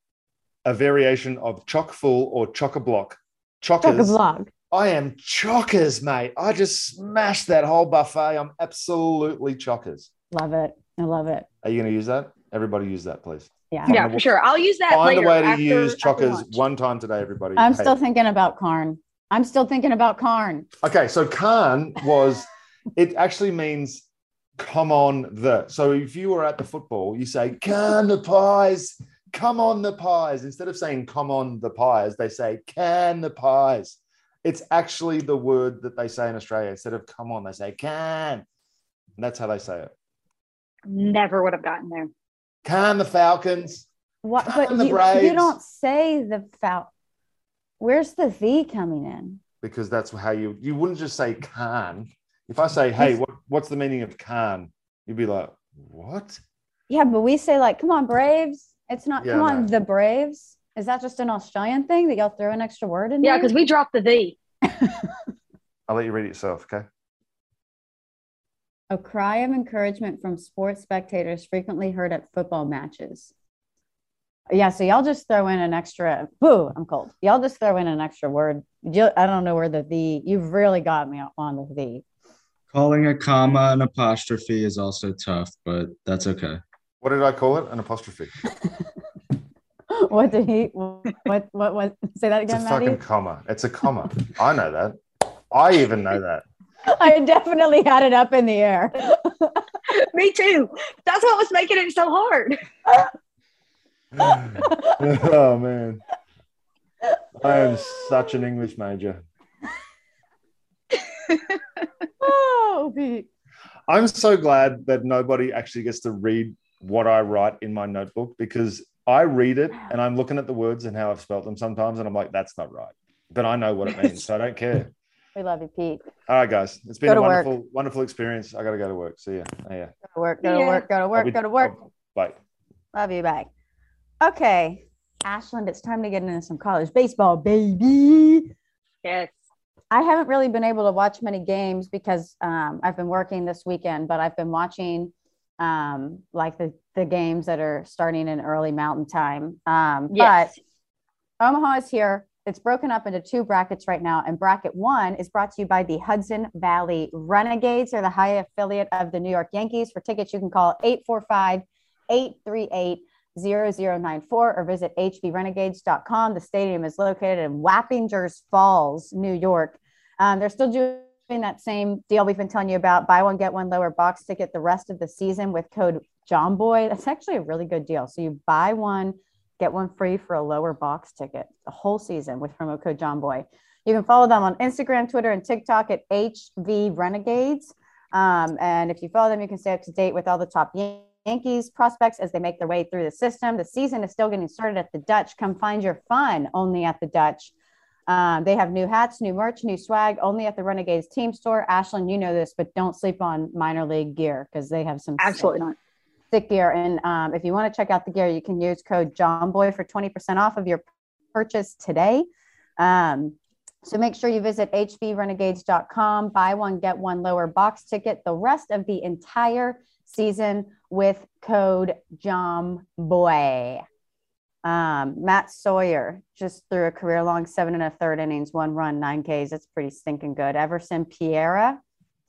Speaker 2: a variation of chock full or chock a block.
Speaker 1: chock a
Speaker 2: Chockers.
Speaker 1: block.
Speaker 2: I am chockers, mate. I just smashed that whole buffet. I'm absolutely chockers.
Speaker 1: Love it. I love it.
Speaker 2: Are you going to use that? Everybody use that, please.
Speaker 1: Yeah.
Speaker 2: Find
Speaker 5: yeah,
Speaker 2: a-
Speaker 5: for sure. I'll use that
Speaker 2: Find
Speaker 5: later.
Speaker 2: a way to
Speaker 5: after-
Speaker 2: use
Speaker 5: after
Speaker 2: chockers one time today, everybody.
Speaker 1: I'm
Speaker 2: Hey.
Speaker 1: still thinking about Carn. I'm still thinking about Carn.
Speaker 2: Okay, so Carn was, it actually means come on the. So if you were at the football, you say, can the pies, come on the pies. Instead of saying come on the pies, they say can the pies. It's actually the word that they say in Australia. Instead of come on, they say can. And that's how they say it.
Speaker 5: Never would have gotten there.
Speaker 2: Can the Falcons.
Speaker 1: What?
Speaker 2: Come
Speaker 1: But
Speaker 2: the
Speaker 1: you, you don't say the Fal. Where's the the coming in?
Speaker 2: Because that's how you, you wouldn't just say can. If I say, hey, what, what's the meaning of can? You'd be like, what?
Speaker 1: Yeah, but we say like, "Come on, Braves." It's not
Speaker 2: Yeah,
Speaker 1: "Come on,
Speaker 2: no.
Speaker 1: the Braves." Is that just an Australian thing that y'all throw an extra word in?
Speaker 5: Yeah, because we dropped the V.
Speaker 2: I'll let you read it yourself, okay?
Speaker 1: A cry of encouragement from sports spectators frequently heard at football matches. Yeah, so y'all just throw in an extra. Boo! I'm cold. Y'all just throw in an extra word. I don't know where the the. You've really got me on the the.
Speaker 4: Calling a comma an apostrophe is also tough, but that's okay.
Speaker 2: What did I call it? An apostrophe.
Speaker 1: What did he? What what what? Say that
Speaker 2: It's a
Speaker 1: again, Maddie.
Speaker 2: fucking comma. It's a comma. I know that. I even know that.
Speaker 1: I definitely had it up in the air.
Speaker 5: Me too. That's what was making it so hard.
Speaker 2: oh man. I am such an English major.
Speaker 1: oh, Pete.
Speaker 2: I'm so glad that nobody actually gets to read what I write in my notebook because I read it and I'm looking at the words and how I've spelt them sometimes and I'm like, that's not right. But I know what it means, so I don't care.
Speaker 1: We love you, Pete.
Speaker 2: All right, guys. It's been
Speaker 1: Go
Speaker 2: a
Speaker 1: to work.
Speaker 2: wonderful, wonderful experience. I gotta go to work. See ya. Oh, yeah.
Speaker 1: Go to work. Go to work. Go to work.
Speaker 2: be-
Speaker 1: Go to work.
Speaker 2: I'll- Bye.
Speaker 1: Love you. Bye. Okay, Ashland. It's time to get into some college baseball, baby.
Speaker 5: Yes.
Speaker 1: I haven't really been able to watch many games because um, I've been working this weekend, but I've been watching um, like the the games that are starting in early mountain time. Um,
Speaker 5: Yes.
Speaker 1: But Omaha is here. It's broken up into two brackets right now. And bracket one is brought to you by the Hudson Valley Renegades. They're the high affiliate of the New York Yankees. For tickets, you can call 845 838 0094 or visit hvrenegades.com. The stadium is located in Wappingers Falls, New York. Um, they're still doing that same deal we've been telling you about buy one, get one lower box ticket the rest of the season with code JOMBOY. That's actually a really good deal. So you buy one, get one free for a lower box ticket the whole season with promo code JOMBOY. You can follow them on Instagram, Twitter, and TikTok at HV Renegades. Um, and if you follow them, you can stay up to date with all the top Yankees prospects as they make their way through the system. The season is still getting started at the Dutch. Come find your fun only at the Dutch. Um, they have new hats, new merch, new swag only at the Renegades team store. Ashlyn, you know this, but don't sleep on minor league gear because they have some
Speaker 5: Absolutely not.
Speaker 1: Thick gear. And um, if you want to check out the gear, you can use code JOMBOY for 20% off of your purchase today. Um, so make sure you visit hvrenegades.com, buy one, get one lower box ticket the rest of the entire season with code JOMBOY. Um, Matt Sawyer just threw a career long seven and a third innings, one run, nine Ks. That's pretty stinking good. Everson Pereira,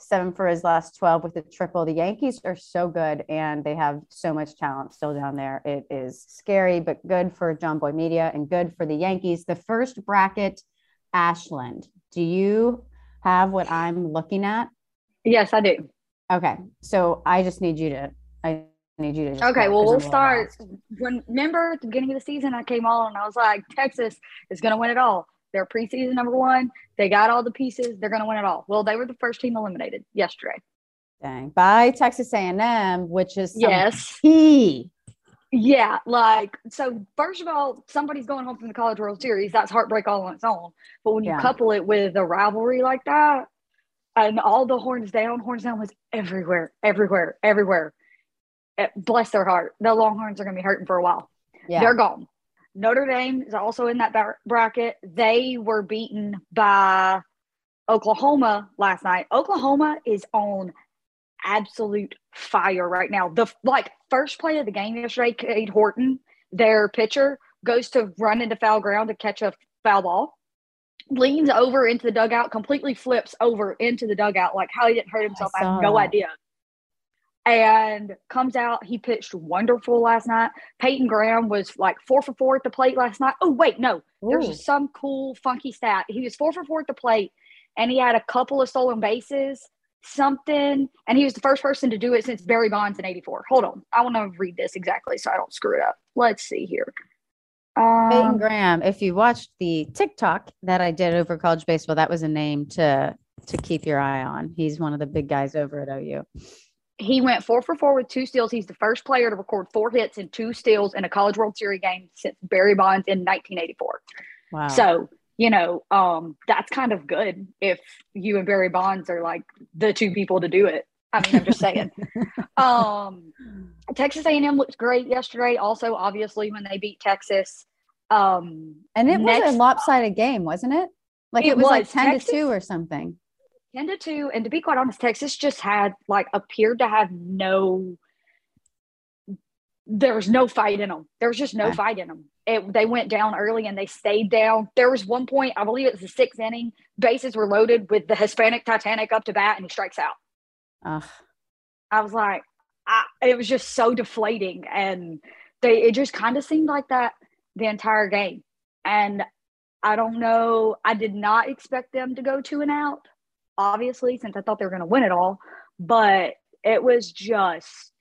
Speaker 1: seven for his last 12 with the triple. The Yankees are so good and they have so much talent still down there. It is scary, but good for Jomboy Media and good for the Yankees. The first bracket, Ashland. Do you have what I'm looking at?
Speaker 5: Yes, I do.
Speaker 1: Okay. So I just need you to, I need you to.
Speaker 5: Okay, Well, we'll
Speaker 1: a
Speaker 5: start. When remember at the beginning of the season, I came on and I was like, Texas is going to win it all. They're preseason number one. They got all the pieces. They're going to win it all. Well, they were the first team eliminated yesterday.
Speaker 1: Dang. By Texas A&M, which is
Speaker 5: Yes.
Speaker 1: key.
Speaker 5: Yeah, like so. First of all, somebody's going home from the College World Series. That's heartbreak all on its own. But when you
Speaker 1: Yeah.
Speaker 5: couple it with a rivalry like that, and all the horns down, horns down was everywhere, everywhere, everywhere. Bless their heart. The Longhorns are going to be hurting for a while.
Speaker 1: Yeah.
Speaker 5: They're gone. Notre Dame is also in that bar- bracket. They were beaten by Oklahoma last night. Oklahoma is on absolute fire right now. The like first play of the game yesterday, Cade Horton, their pitcher, goes to run into foul ground to catch a foul ball, leans over into the dugout, completely flips over into the dugout. Like how he didn't hurt himself, I,
Speaker 1: saw
Speaker 5: have no
Speaker 1: that.
Speaker 5: idea. And comes out, he pitched wonderful last night. Peyton Graham was like four for four at the plate last night. Oh, wait, no, there's some cool, funky stat. He was four for four at the plate, and he had a couple of stolen bases, something, and he was the first person to do it since Barry Bonds in '84. Hold on, I want to read this exactly so I don't screw it up. Let's see here.
Speaker 1: Peyton
Speaker 5: Um,
Speaker 1: Graham, if you watched the TikTok that I did over college baseball, that was a name to to keep your eye on. He's one of the big guys over at OU.
Speaker 5: He went four for four with two steals. He's the first player to record four hits and two steals in a College World Series game since Barry Bonds in 1984.
Speaker 1: Wow.
Speaker 5: So, you know, um, that's kind of good if you and Barry Bonds are like the two people to do it. I mean, I'm just saying. um, Texas A&M looked great yesterday. Also, obviously, when they beat Texas. Um,
Speaker 1: and it was a lopsided game, wasn't it? Like it,
Speaker 5: It
Speaker 1: was, like
Speaker 5: was.
Speaker 1: 10 to 2 or something.
Speaker 5: 10 to 2 and to be quite honest texas just had like appeared to have no there was no fight in them there was just no fight in them it, they went down early and they stayed down. There was one point i believe it was the sixth inning bases were loaded with the hispanic titanic up to bat and he strikes out.
Speaker 1: Ugh.
Speaker 5: i was like I, it was just so deflating and they it just kind of seemed like that the entire game. And i don't know i did not expect them to go two and out obviously since i thought they were going to win it all but it was just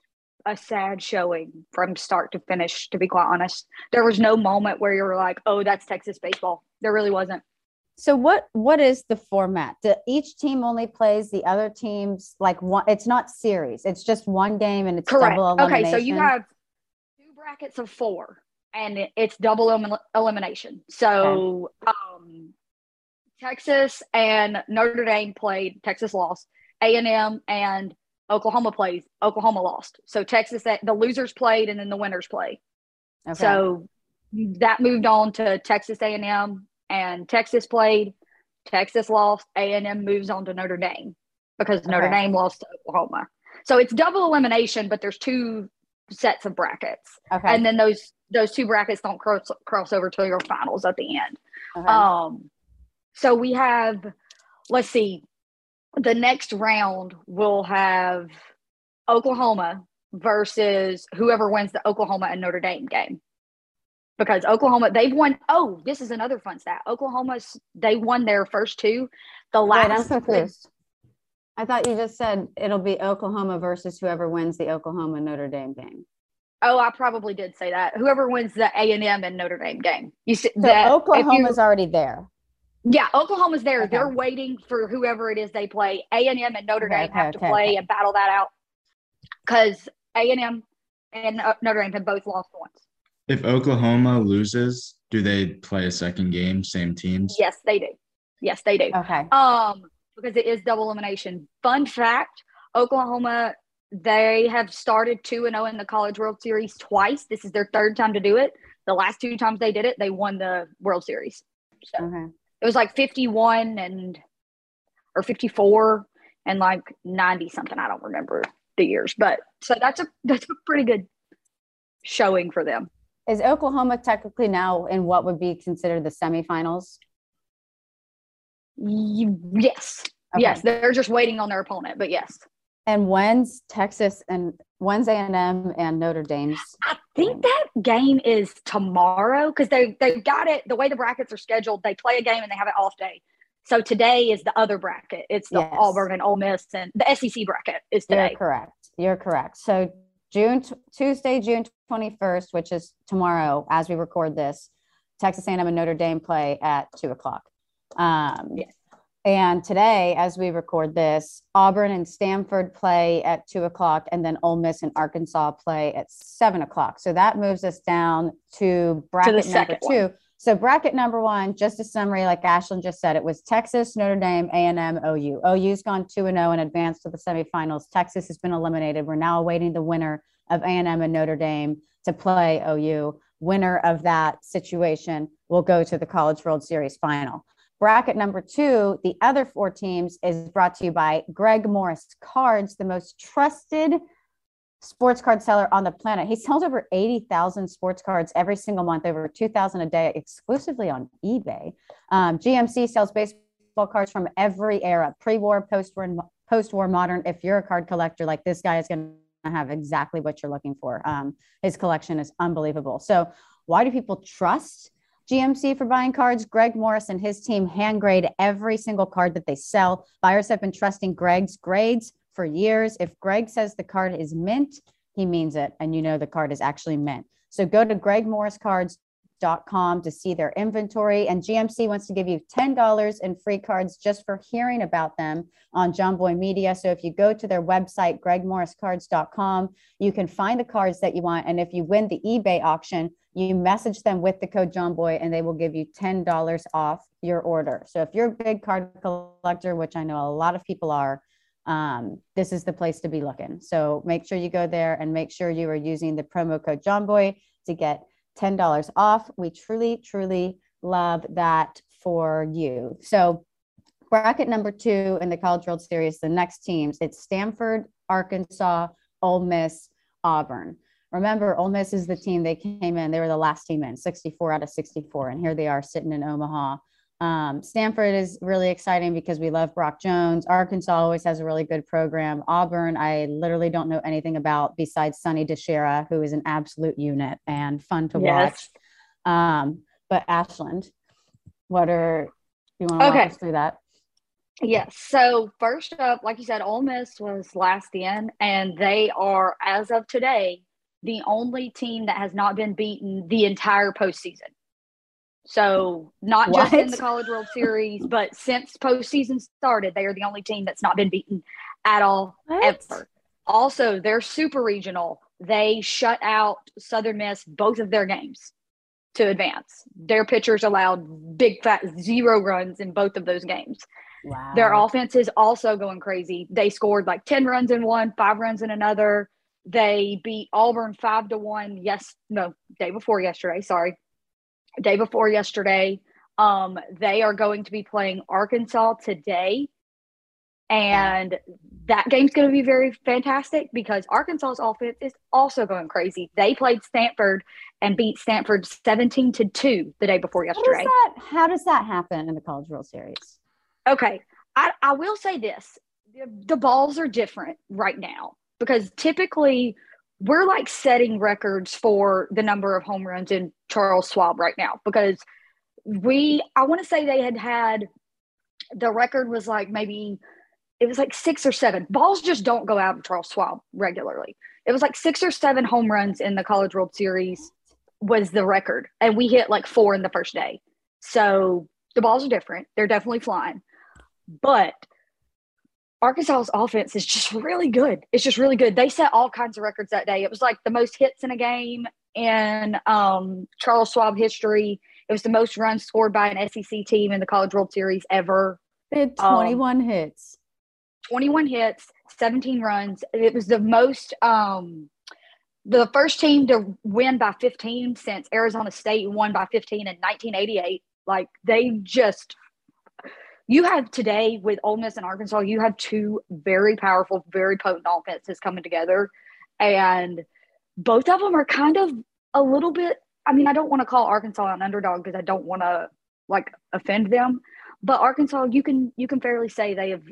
Speaker 5: a sad showing from start to finish to be quite honest there was no moment where you were like oh that's texas baseball there really wasn't
Speaker 1: So what what is the format? Do each team only plays the other teams like one it's not series. It's just one game and it's
Speaker 5: Correct.
Speaker 1: double
Speaker 5: Okay, so you have two brackets of four, and it's double elim- elimination. So um, Texas and Notre Dame played. Texas lost. A and M and Oklahoma plays. Oklahoma lost. So Texas, the losers played, and then the winners play.
Speaker 1: Okay.
Speaker 5: So that moved on to Texas A and M, and Texas played. Texas lost. A and M moves on to Notre Dame because Notre Dame lost to Oklahoma. So it's double elimination, but there's two sets of brackets,
Speaker 1: Okay.
Speaker 5: and then those those two brackets don't cross cross over to your finals at the end.
Speaker 1: okay.
Speaker 5: Um, so we have, let's see, the next round will have Oklahoma versus whoever wins the Oklahoma and Notre Dame game. Because Oklahoma, they've won. Oh, this is another fun stat. Oklahoma's they won their first two. The
Speaker 1: Wait, I'm
Speaker 5: last,
Speaker 1: confused. I thought you just said it'll be Oklahoma versus whoever wins the Oklahoma Notre Dame game.
Speaker 5: oh, I probably did say that. Whoever wins the A and M and Notre Dame game. You see,
Speaker 1: So
Speaker 5: that, if you-
Speaker 1: Oklahoma's already there.
Speaker 5: Yeah, Oklahoma's there.
Speaker 1: Okay.
Speaker 5: They're waiting for whoever it is they play. A and M and Notre
Speaker 1: Okay,
Speaker 5: Dame have to
Speaker 1: okay,
Speaker 5: play
Speaker 1: okay.
Speaker 5: and battle that out because A and M and uh, Notre Dame have both lost once.
Speaker 4: If Oklahoma loses, do they play a second game, same teams?
Speaker 5: Yes, they do. Yes, they do.
Speaker 1: Okay.
Speaker 5: Um, because it is double elimination. Fun fact: Oklahoma they have started two and zero in the College World Series twice. This is their third time to do it. The last two times they did it, they won the World Series. So
Speaker 1: Okay.
Speaker 5: It was like fifty one and or fifty four and like ninety something. I don't remember the years, but so that's a that's a pretty good showing for them.
Speaker 1: Is Oklahoma technically now in what would be considered the semifinals?
Speaker 5: Yes,
Speaker 1: Okay.
Speaker 5: yes, they're just waiting on their opponent, but yes.
Speaker 1: And when's Texas and when's A and M and Notre Dame's?
Speaker 5: I think that game is tomorrow because they they got it the way the brackets are scheduled. They play a game and they have an off day. So today is the other bracket. It's the
Speaker 1: Yes.
Speaker 5: Auburn and Ole Miss and the SEC bracket is
Speaker 1: You're
Speaker 5: today.
Speaker 1: correct. You're correct. So June t- Tuesday, June 21st, which is tomorrow as we record this, Texas A&M and Notre Dame play at two o'clock. Um,
Speaker 5: Yes.
Speaker 1: And today, as we record this, Auburn and Stanford play at two o'clock, and then Ole Miss and Arkansas play at seven o'clock. So that moves us down to bracket number two.
Speaker 5: one.
Speaker 1: So bracket number one, just a summary, like Ashlyn just said, it was Texas, Notre Dame, A&M, OU. OU's gone two and zero and advanced to the semifinals. Texas has been eliminated. We're now awaiting the winner of A&M and Notre Dame to play OU. Winner of that situation will go to the College World Series final. Bracket number two, the other four teams, is brought to you by Greg Morris Cards, the most trusted sports card seller on the planet. He sells over 80,000 sports cards every single month, over 2,000 a day exclusively on eBay. Um, GMC sells baseball cards from every era, pre-war, post-war, and post-war, modern. If you're a card collector, like this guy is going to have exactly what you're looking for. Um, his collection is unbelievable. So why do people trust GMC for buying cards? Greg Morris and his team hand grade every single card that they sell. Buyers have been trusting Greg's grades for years. If Greg says the card is mint, he means it, and you know the card is actually mint. So go to gregmorriscards.com to see their inventory. And GMC wants to give you $10 in free cards just for hearing about them on Jomboy Media. So if you go to their website, gregmorriscards.com, you can find the cards that you want. And if you win the eBay auction, you message them with the code Jomboy and they will give you $10 off your order. So if you're a big card collector, which I know a lot of people are, um, this is the place to be looking. So make sure you go there and make sure you are using the promo code Jomboy to get $10 off. We truly, truly love that for you. So bracket number two in the College World Series, the next teams, it's Stanford, Arkansas, Ole Miss, Auburn. Remember, Ole Miss is the team they came in. They were the last team in, 64 out of 64. And here they are sitting in Omaha. Um, Stanford is really exciting because we love Brock Jones. Arkansas always has a really good program. Auburn, I literally don't know anything about besides Sonny DiChiara, who is an absolute unit and fun to
Speaker 5: Yes.
Speaker 1: watch. Um, but Ashland, what are you want to
Speaker 5: Okay.
Speaker 1: walk us through that?
Speaker 5: Yes. So first up, like you said, Ole Miss was last in, and they are, as of today, the only team that has not been beaten the entire postseason. So not just in the College World Series, but since postseason started, they are the only team that's not been beaten at all ever. Also, they're super regional. They shut out Southern Miss both of their games to advance. Their pitchers allowed big fat zero runs in both of those games.
Speaker 1: Wow.
Speaker 5: Their offense is also going crazy. They scored like 10 runs in one, five runs in another. They beat Auburn five to one. Yes, no, day before yesterday. Sorry. Day before yesterday. Um, they are going to be playing Arkansas today. And that game's going to be very fantastic because Arkansas's offense is also going crazy. They played Stanford and beat Stanford 17 to 2 the day before yesterday.
Speaker 1: How does that, how does that happen in the College World Series?
Speaker 5: Okay. I, I will say this the, the balls are different right now because typically we're like setting records for the number of home runs in Charles Schwab right now because we, I want to say they had had the record was like maybe it was like six or seven. Balls just don't go out of Charles Schwab regularly. It was like six or seven home runs in the College World Series was the record, and we hit like four in the first day. So the balls are different. They're definitely flying, but Arkansas's offense is just really good. It's just really good. They set all kinds of records that day. It was like the most hits in a game in um, Charles Schwab history. It was the most runs scored by an SEC team in the College World Series ever.
Speaker 1: They had 21 um, hits.
Speaker 5: 21 hits, 17 runs. It was the most um the first team to win by 15 since Arizona State won by 15 in 1988. Like they just you have today with Ole Miss and Arkansas, you have two very powerful, very potent offenses coming together. And both of them are kind of a little bit, I mean, I don't want to call Arkansas an underdog because I don't want to like offend them. But Arkansas, you can you can fairly say they have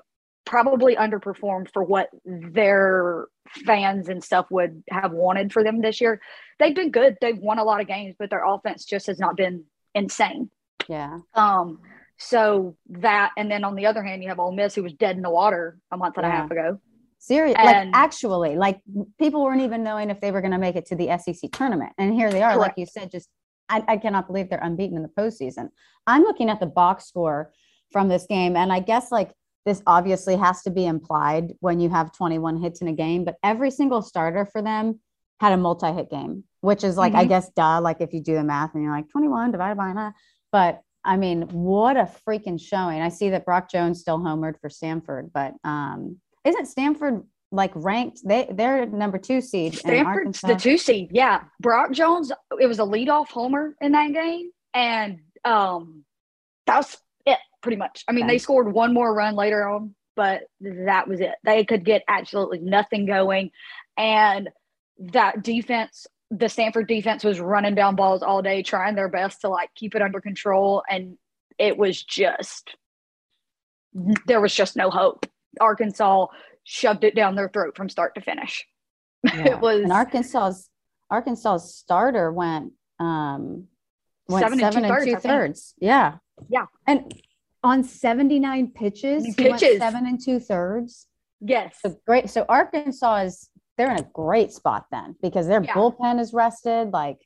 Speaker 5: probably underperformed for what their fans and stuff would have wanted for them this year. They've been good. They've won a lot of games, but their offense just has not been insane.
Speaker 1: Yeah.
Speaker 5: Um. So that, and then on the other hand, you have Ole Miss, who was dead in the water a month and yeah. a half ago.
Speaker 1: Seriously, like actually, like people weren't even knowing if they were going to make it to the SEC tournament, and here they are. Correct. Like you said, just I, I cannot believe they're unbeaten in the postseason. I'm looking at the box score from this game, and I guess like this obviously has to be implied when you have 21 hits in a game, but every single starter for them had a multi hit game, which is like, mm-hmm. I guess, duh, like if you do the math and you're like 21 divided by nine. But I mean, what a freaking showing. I see that Brock Jones still homered for Stanford, but um, isn't Stanford like ranked? They they're number two seed.
Speaker 5: Stanford's the two seed. Yeah. Brock Jones, it was a leadoff homer in that game. And um, that was it pretty much. I mean, okay. they scored one more run later on, but that was it. They could get absolutely nothing going. And that defense, the Stanford defense was running down balls all day, trying their best to like keep it under control. And it was just, there was just no hope. Arkansas shoved it down their throat from start to finish.
Speaker 1: Yeah. it was and Arkansas's Arkansas's starter went um went seven, seven and two, and two thirds. Yeah.
Speaker 5: Yeah.
Speaker 1: And on 79 pitches, pitches. seven and two thirds.
Speaker 5: Yes.
Speaker 1: So great. So Arkansas is they're in a great spot then because their yeah. bullpen is rested. Like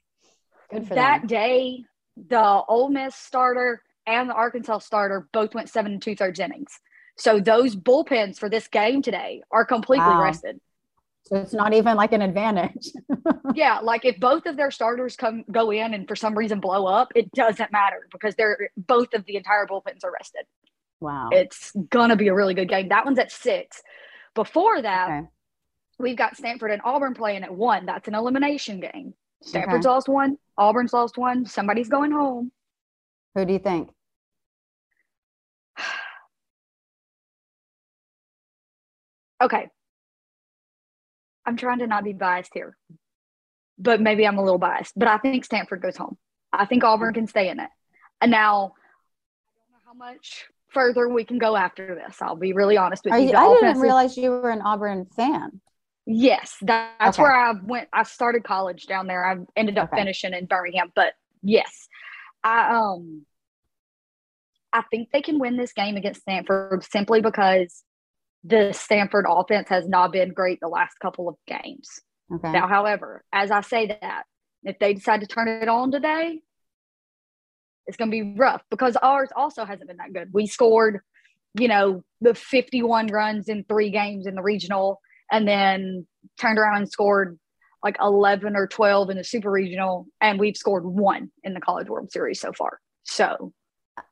Speaker 1: good for
Speaker 5: that
Speaker 1: them.
Speaker 5: day. The Ole Miss starter and the Arkansas starter both went seven and two thirds innings. So those bullpens for this game today are completely wow. rested.
Speaker 1: So it's not even like an advantage.
Speaker 5: yeah, like if both of their starters come go in and for some reason blow up, it doesn't matter because they're both of the entire bullpens are rested.
Speaker 1: Wow.
Speaker 5: It's gonna be a really good game. That one's at six. Before that, okay. We've got Stanford and Auburn playing at one. That's an elimination game. Stanford's okay. lost one, Auburn's lost one. Somebody's going home.
Speaker 1: Who do you think?
Speaker 5: okay. I'm trying to not be biased here, but maybe I'm a little biased. But I think Stanford goes home. I think Auburn can stay in it. And now I don't know how much further we can go after this. I'll be really honest with you.
Speaker 1: you I didn't realize you were an Auburn fan.
Speaker 5: Yes, that's okay. where I went. I started college down there. I ended up okay. finishing in Birmingham, but yes, I um, I think they can win this game against Stanford simply because the Stanford offense has not been great the last couple of games. Okay. Now, however, as I say that, if they decide to turn it on today, it's going to be rough because ours also hasn't been that good. We scored, you know, the 51 runs in three games in the regional and then turned around and scored like 11 or 12 in the super regional and we've scored one in the college world series so far so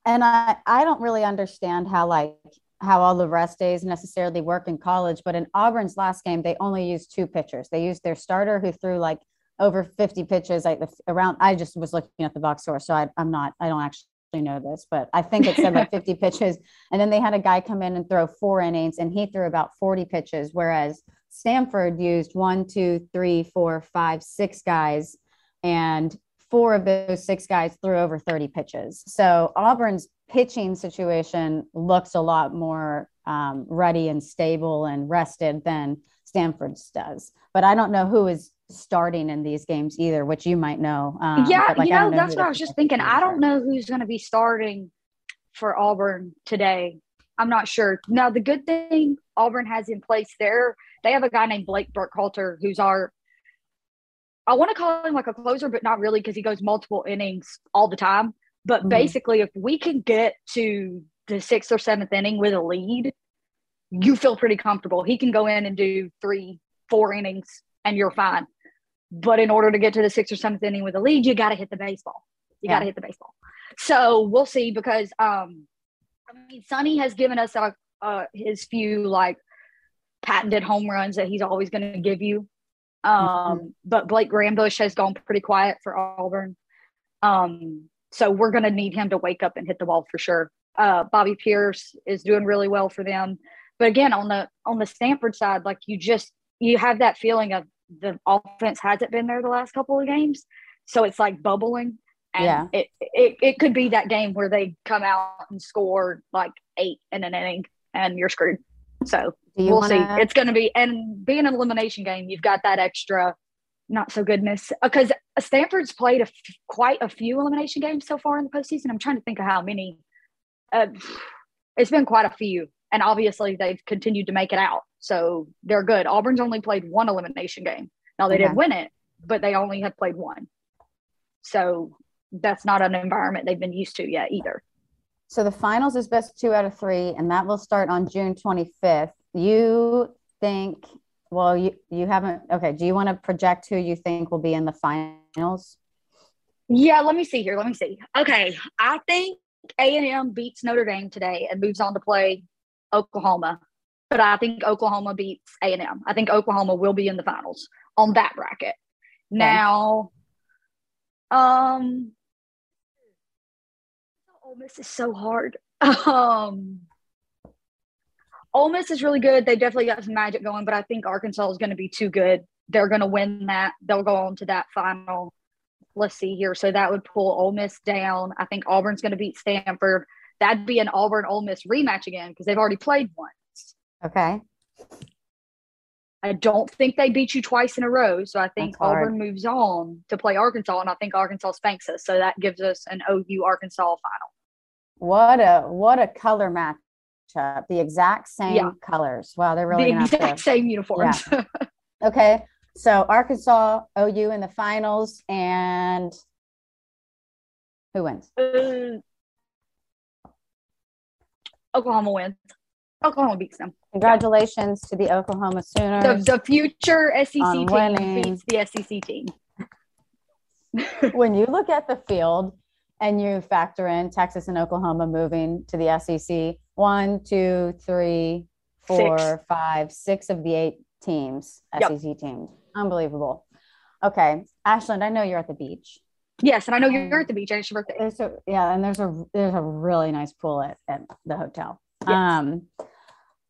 Speaker 1: and i i don't really understand how like how all the rest days necessarily work in college, but in Auburn's last game, they only used two pitchers. They used their starter who threw like over 50 pitches like around. I just was looking at the box score, so I, am not, I don't actually know this, but I think it said like 50 pitches. And then they had a guy come in and throw four innings, and he threw about 40 pitches, whereas Stanford used one, two, three, four, five, six guys, and four of those six guys threw over 30 pitches. So Auburn's pitching situation looks a lot more um, ready and stable and rested than Stanford's does. But I don't know who is starting in these games either, which you might know.
Speaker 5: Um, yeah, like, you know, know that's what I was just thinking. I don't know who's going to be starting for Auburn today. I'm not sure. Now, the good thing Auburn has in place there, they have a guy named Blake Burkhalter, who's our, I want to call him like a closer, but not really because he goes multiple innings all the time. But mm-hmm. basically, if we can get to the sixth or seventh inning with a lead, you feel pretty comfortable. He can go in and do three, four innings and you're fine. But in order to get to the sixth or seventh inning with a lead, you got to hit the baseball. You yeah. got to hit the baseball. So we'll see because um, I mean, Sonny has given us a, uh, his few like patented home runs that he's always going to give you. Um, mm-hmm. But Blake Rambusch has gone pretty quiet for Auburn. Um, so we're going to need him to wake up and hit the ball for sure. Uh, Bobby Peirce is doing really well for them. But again, on the on the Stanford side, like you just you have that feeling of the offense hasn't been there the last couple of games, so it's like bubbling. And yeah. it, it it could be that game where they come out and score like eight in an inning, and you're screwed. So we'll wanna... see. It's going to be and being an elimination game, you've got that extra not so goodness because Stanford's played a f- quite a few elimination games so far in the postseason. I'm trying to think of how many. Uh, it's been quite a few and obviously they've continued to make it out. So they're good. Auburn's only played one elimination game. Now they did win it, but they only have played one. So that's not an environment they've been used to yet either.
Speaker 1: So the finals is best two out of three, and that will start on June 25th. You think, well, you, you haven't, okay. Do you want to project who you think will be in the finals?
Speaker 5: Yeah, let me see here. Let me see. Okay. I think A&M beats Notre Dame today and moves on to play Oklahoma, but I think Oklahoma beats A and. I think Oklahoma will be in the finals on that bracket. Okay. Now, um, Ole Miss is so hard. Um, Ole Miss is really good. They definitely got some magic going, but I think Arkansas is going to be too good. They're going to win that. They'll go on to that final. Let's see here. So that would pull Ole Miss down. I think Auburn's going to beat Stanford that'd be an Auburn Ole Miss rematch again because they've already played once.
Speaker 1: Okay.
Speaker 5: I don't think they beat you twice in a row. So I think Auburn moves on to play Arkansas, and I think Arkansas spanks us. So that gives us an OU Arkansas final.
Speaker 1: What a what a color matchup! The exact same yeah. colors. Wow, they're really
Speaker 5: the exact to, same uniforms.
Speaker 1: Yeah. okay, so Arkansas, OU in the finals, and who wins?
Speaker 5: Uh, Oklahoma wins. Oklahoma beats them.
Speaker 1: Congratulations yeah. to the Oklahoma Sooners.
Speaker 5: The, the future SEC team winning. beats the SEC team.
Speaker 1: when you look at the field and you factor in Texas and Oklahoma moving to the SEC, one, two, three, four, six. five, six of the eight teams, yep. SEC teams. Unbelievable. Okay, Ashland, I know you're at the beach.
Speaker 5: Yes, and I know you're at the beach. It's your birthday.
Speaker 1: There's a, yeah, and there's a there's a really nice pool at, at the hotel. Yes. Um,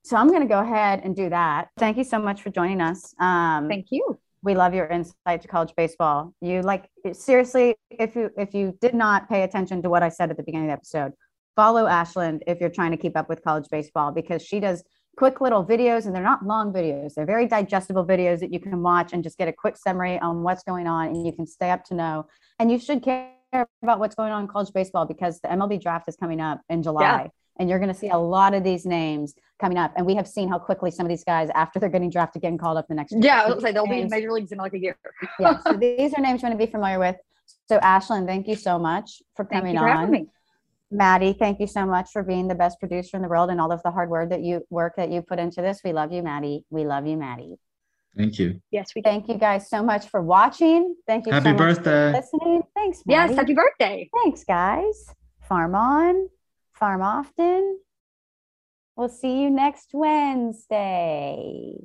Speaker 1: so I'm going to go ahead and do that. Thank you so much for joining us. Um,
Speaker 5: Thank you.
Speaker 1: We love your insight to college baseball. You like seriously, if you if you did not pay attention to what I said at the beginning of the episode, follow Ashland if you're trying to keep up with college baseball because she does quick little videos and they're not long videos. They're very digestible videos that you can watch and just get a quick summary on what's going on and you can stay up to know. And you should care about what's going on in college baseball because the MLB draft is coming up in July. Yeah. And you're going to see a lot of these names coming up. And we have seen how quickly some of these guys, after they're getting drafted, getting called up the next
Speaker 5: year. Yeah, I was say they'll be in major leagues in like a year.
Speaker 1: yeah. So these are names you want to be familiar with. So Ashland, thank you so much for coming
Speaker 5: for
Speaker 1: on. Maddie, thank you so much for being the best producer in the world and all of the hard work that you work that you put into this. We love you, Maddie. We love you, Maddie.
Speaker 4: Thank you.
Speaker 5: Yes, we
Speaker 1: thank you guys so much for watching. Thank you.
Speaker 4: Happy
Speaker 1: so
Speaker 4: birthday.
Speaker 1: listening. Thanks.
Speaker 5: Maddie. Yes, happy birthday.
Speaker 1: Thanks, guys. Farm on, farm often. We'll see you next Wednesday.